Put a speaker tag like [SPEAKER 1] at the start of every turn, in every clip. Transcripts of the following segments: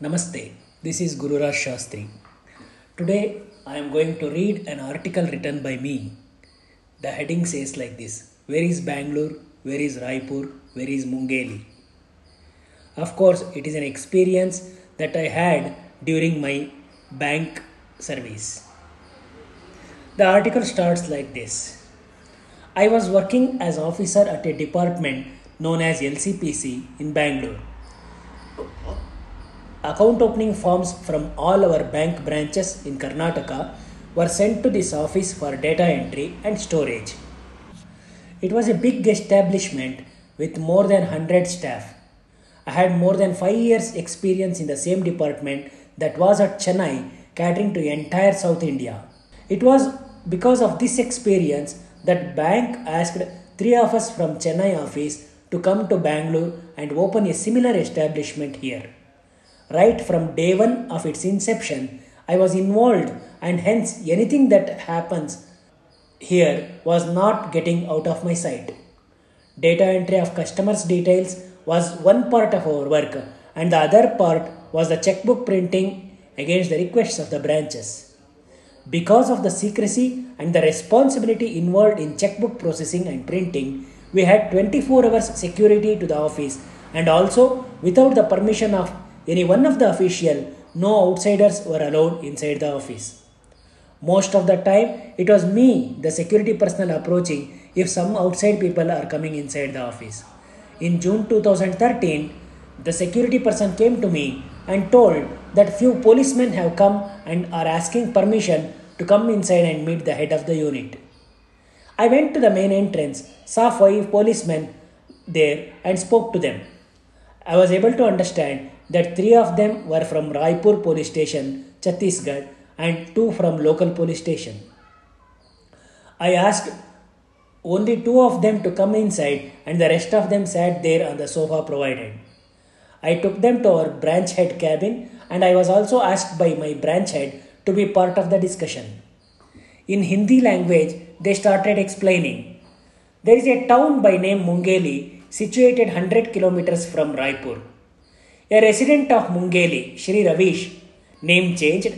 [SPEAKER 1] Namaste, this is Guru Raj Shastri. Today I am going to read an article written by me. The heading says like this Where is Bangalore? Where is Raipur? Where is Mungeli? Of course, it is an experience that I had during my bank service. The article starts like this I was working as officer at a department known as LCPC in Bangalore. Account opening forms from all our bank branches in Karnataka were sent to this office for data entry and storage. It was a big establishment with more than 100 staff. I had more than 5 years experience in the same department that was at Chennai catering to entire South India. It was because of this experience that bank asked 3 of us from Chennai office to come to Bangalore and open a similar establishment here. Right from day one of its inception, I was involved, and hence anything that happens here was not getting out of my sight. Data entry of customers' details was one part of our work, and the other part was the checkbook printing against the requests of the branches. Because of the secrecy and the responsibility involved in checkbook processing and printing, we had 24 hours security to the office and also without the permission of any one of the official, no outsiders were allowed inside the office. Most of the time, it was me, the security personnel, approaching if some outside people are coming inside the office. In June 2013, the security person came to me and told that few policemen have come and are asking permission to come inside and meet the head of the unit. I went to the main entrance, saw five policemen there, and spoke to them. I was able to understand that three of them were from Raipur police station, Chhattisgarh, and two from local police station. I asked only two of them to come inside, and the rest of them sat there on the sofa provided. I took them to our branch head cabin, and I was also asked by my branch head to be part of the discussion. In Hindi language, they started explaining. There is a town by name Mungeli situated 100 kilometers from Raipur. A resident of Mungeli, Shri Ravish, name changed,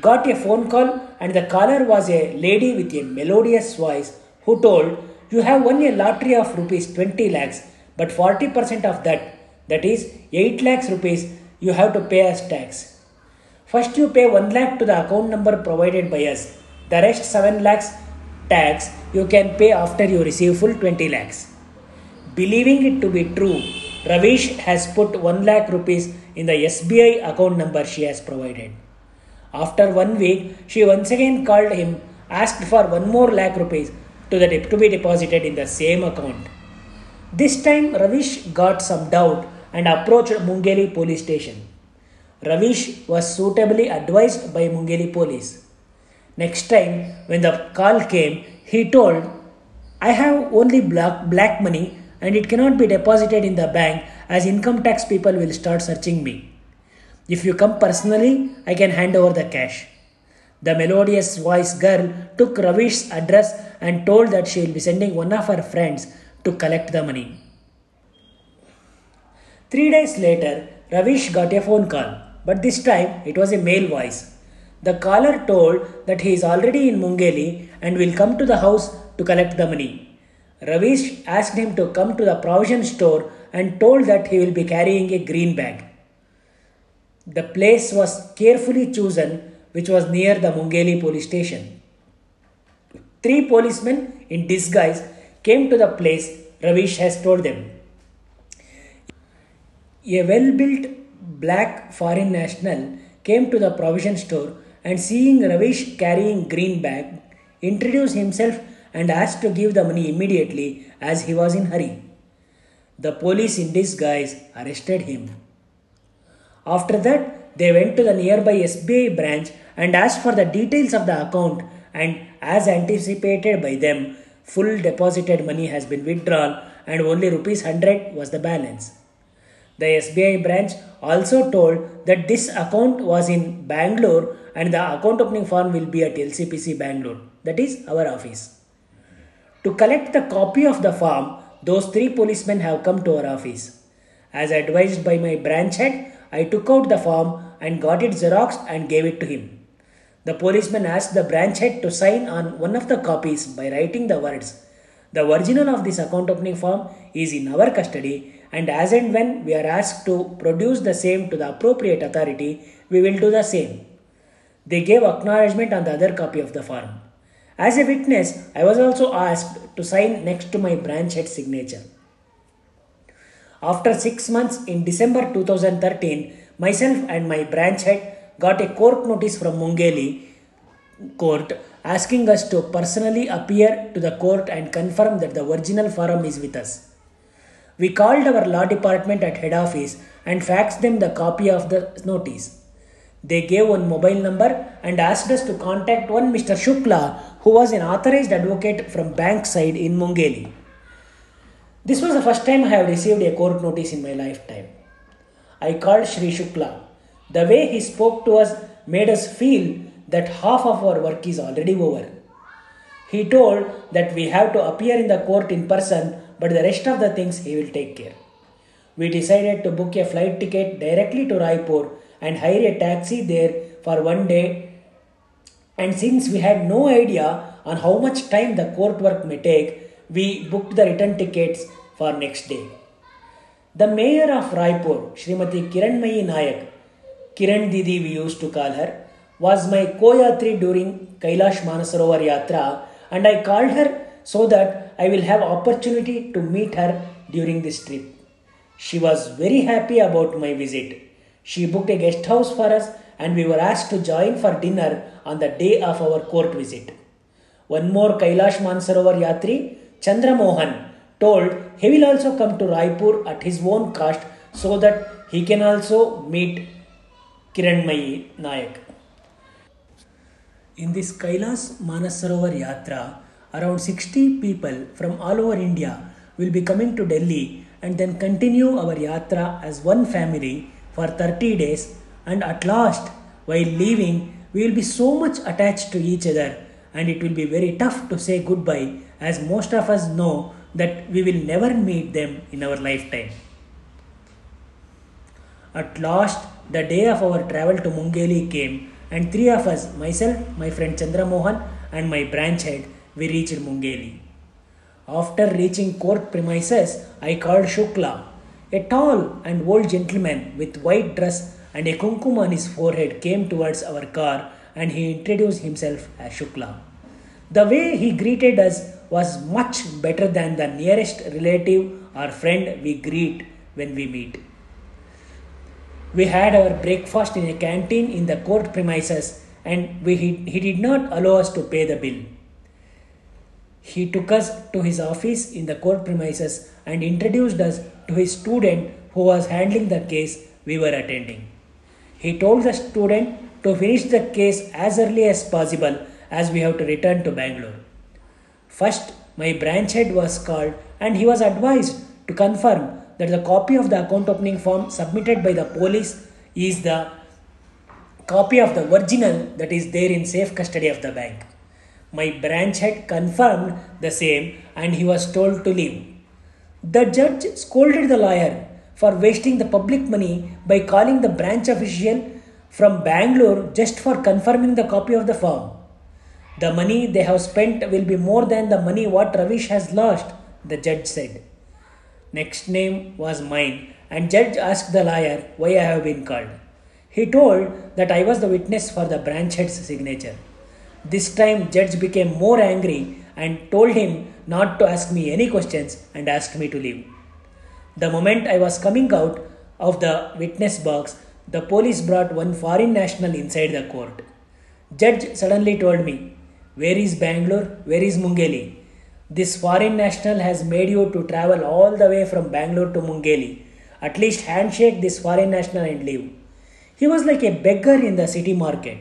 [SPEAKER 1] got a phone call and the caller was a lady with a melodious voice who told, You have won a lottery of rupees 20 lakhs, but 40% of that, that is 8 lakhs rupees, you have to pay as tax. First you pay 1 lakh to the account number provided by us. The rest 7 lakhs tax you can pay after you receive full 20 lakhs. Believing it to be true, Ravish has put 1 lakh rupees in the SBI account number she has provided. After one week, she once again called him, asked for one more lakh rupees to, the, to be deposited in the same account. This time, Ravish got some doubt and approached Mungeli police station. Ravish was suitably advised by Mungeli police. Next time, when the call came, he told, I have only black, black money and it cannot be deposited in the bank as income tax people will start searching me. If you come personally, I can hand over the cash. The melodious voice girl took Ravish's address and told that she will be sending one of her friends to collect the money. Three days later, Ravish got a phone call, but this time it was a male voice. The caller told that he is already in Mungeli and will come to the house to collect the money. Ravish asked him to come to the provision store and told that he will be carrying a green bag. The place was carefully chosen, which was near the Mungeli police station. Three policemen in disguise came to the place Ravish has told them. A well built black foreign national came to the provision store and seeing Ravish carrying green bag, introduced himself and asked to give the money immediately as he was in hurry. The police in disguise arrested him. After that, they went to the nearby SBI branch and asked for the details of the account and as anticipated by them, full deposited money has been withdrawn and only rupees 100 was the balance. The SBI branch also told that this account was in Bangalore and the account opening form will be at LCPC Bangalore, that is our office. To collect the copy of the form, those three policemen have come to our office. As advised by my branch head, I took out the form and got it xeroxed and gave it to him. The policeman asked the branch head to sign on one of the copies by writing the words The original of this account opening form is in our custody, and as and when we are asked to produce the same to the appropriate authority, we will do the same. They gave acknowledgement on the other copy of the form. As a witness, I was also asked to sign next to my branch head signature. After six months in December 2013, myself and my branch head got a court notice from Mungeli court asking us to personally appear to the court and confirm that the original form is with us. We called our law department at head office and faxed them the copy of the notice. They gave one mobile number and asked us to contact one Mr. Shukla, who was an authorized advocate from Bankside in Mungeli. This was the first time I have received a court notice in my lifetime. I called Sri Shukla. The way he spoke to us made us feel that half of our work is already over. He told that we have to appear in the court in person, but the rest of the things he will take care. We decided to book a flight ticket directly to Raipur and hire a taxi there for one day. And since we had no idea on how much time the court work may take, we booked the return tickets for next day. The mayor of Raipur, Srimati Kiranmayi Nayak, Kiran Didi we used to call her, was my co-yatri during Kailash Manasarovar Yatra and I called her so that I will have opportunity to meet her during this trip. She was very happy about my visit. She booked a guest house for us and we were asked to join for dinner on the day of our court visit. One more Kailash Mansarovar Yatri, Chandra Mohan, told he will also come to Raipur at his own cost so that he can also meet Kiranmayi Nayak. In this Kailash Manasarovar Yatra, around 60 people from all over India will be coming to Delhi and then continue our yatra as one family for 30 days and at last while leaving we will be so much attached to each other and it will be very tough to say goodbye as most of us know that we will never meet them in our lifetime. At last, the day of our travel to Mungeli came, and three of us, myself, my friend Chandra Mohan, and my branch head, we reached Mungeli. After reaching court premises, I called Shukla, a tall and old gentleman with white dress and a kumkum on his forehead came towards our car and he introduced himself as Shukla. The way he greeted us was much better than the nearest relative or friend we greet when we meet. We had our breakfast in a canteen in the court premises and we, he, he did not allow us to pay the bill. He took us to his office in the court premises and introduced us to his student who was handling the case we were attending. He told the student to finish the case as early as possible as we have to return to Bangalore. First, my branch head was called and he was advised to confirm that the copy of the account opening form submitted by the police is the copy of the original that is there in safe custody of the bank. My branch head confirmed the same and he was told to leave. The judge scolded the lawyer for wasting the public money by calling the branch official from Bangalore just for confirming the copy of the form. The money they have spent will be more than the money what Ravish has lost, the judge said. Next name was mine, and judge asked the lawyer why I have been called. He told that I was the witness for the branch head's signature. This time judge became more angry and told him not to ask me any questions and asked me to leave. The moment I was coming out of the witness box, the police brought one foreign national inside the court. Judge suddenly told me, Where is Bangalore? Where is Mungeli? This foreign national has made you to travel all the way from Bangalore to Mungeli. At least handshake this foreign national and leave. He was like a beggar in the city market.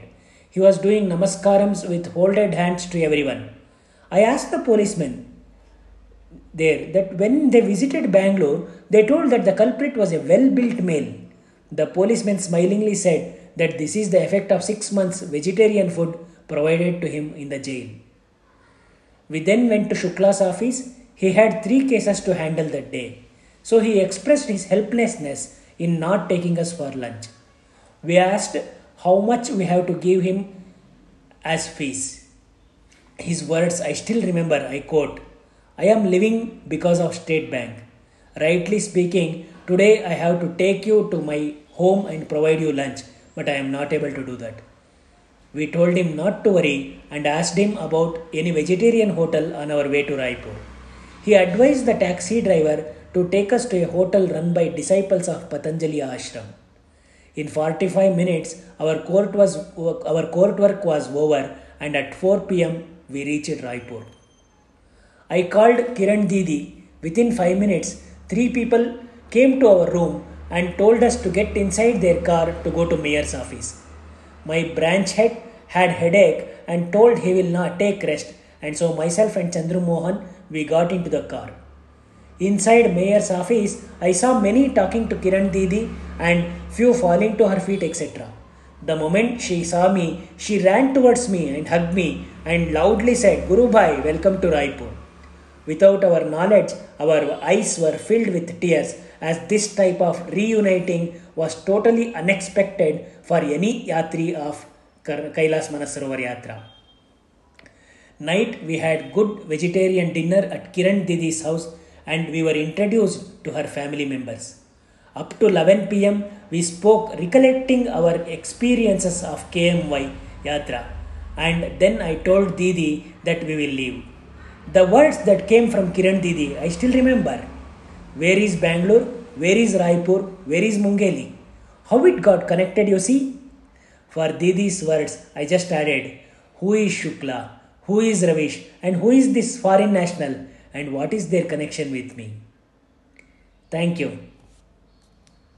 [SPEAKER 1] He was doing namaskarams with folded hands to everyone. I asked the policeman there that when they visited Bangalore, they told that the culprit was a well built male. The policeman smilingly said that this is the effect of six months vegetarian food provided to him in the jail. We then went to Shukla's office. He had three cases to handle that day. So he expressed his helplessness in not taking us for lunch. We asked how much we have to give him as fees. His words I still remember, I quote, I am living because of State Bank. Rightly speaking, today I have to take you to my home and provide you lunch, but I am not able to do that. We told him not to worry and asked him about any vegetarian hotel on our way to Raipur. He advised the taxi driver to take us to a hotel run by disciples of Patanjali Ashram. In 45 minutes, our court, was, our court work was over and at 4 pm we reached Raipur. I called Kiran Didi. Within 5 minutes, three people came to our room and told us to get inside their car to go to mayor's office. My branch head had headache and told he will not take rest and so myself and Chandru Mohan we got into the car. Inside mayor's office, I saw many talking to Kiran Didi and few falling to her feet etc. The moment she saw me, she ran towards me and hugged me and loudly said, Guru Bhai, welcome to Raipur. Without our knowledge, our eyes were filled with tears as this type of reuniting was totally unexpected for any yatri of Kailas Manasarovar Yatra. Night we had good vegetarian dinner at Kiran Didi's house and we were introduced to her family members. Up to 11 pm we spoke recollecting our experiences of KMY Yatra and then I told Didi that we will leave. The words that came from Kiran Didi I still remember. Where is Bangalore? Where is Raipur? Where is Mungeli? How it got connected, you see? For Didi's words, I just added, Who is Shukla? Who is Ravish? And who is this foreign national? And what is their connection with me? Thank you.